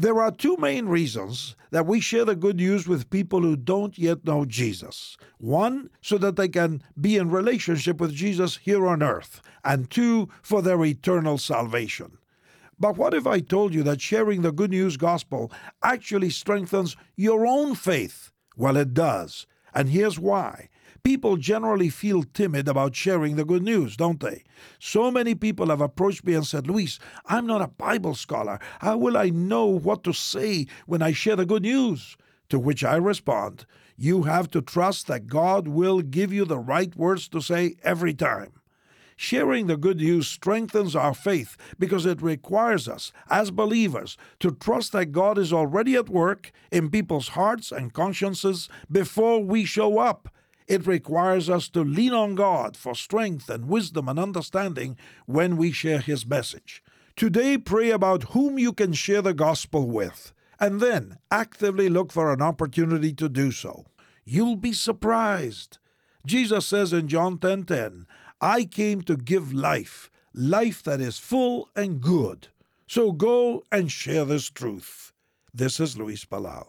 There are two main reasons that we share the good news with people who don't yet know Jesus. One, so that they can be in relationship with Jesus here on earth, and two, for their eternal salvation. But what if I told you that sharing the good news gospel actually strengthens your own faith? Well, it does. And here's why. People generally feel timid about sharing the good news, don't they? So many people have approached me and said, Luis, I'm not a Bible scholar. How will I know what to say when I share the good news? To which I respond, You have to trust that God will give you the right words to say every time. Sharing the good news strengthens our faith because it requires us, as believers, to trust that God is already at work in people's hearts and consciences before we show up. It requires us to lean on God for strength and wisdom and understanding when we share His message. Today, pray about whom you can share the gospel with, and then actively look for an opportunity to do so. You'll be surprised. Jesus says in John 10:10, 10, 10, I came to give life, life that is full and good. So go and share this truth. This is Luis Palau.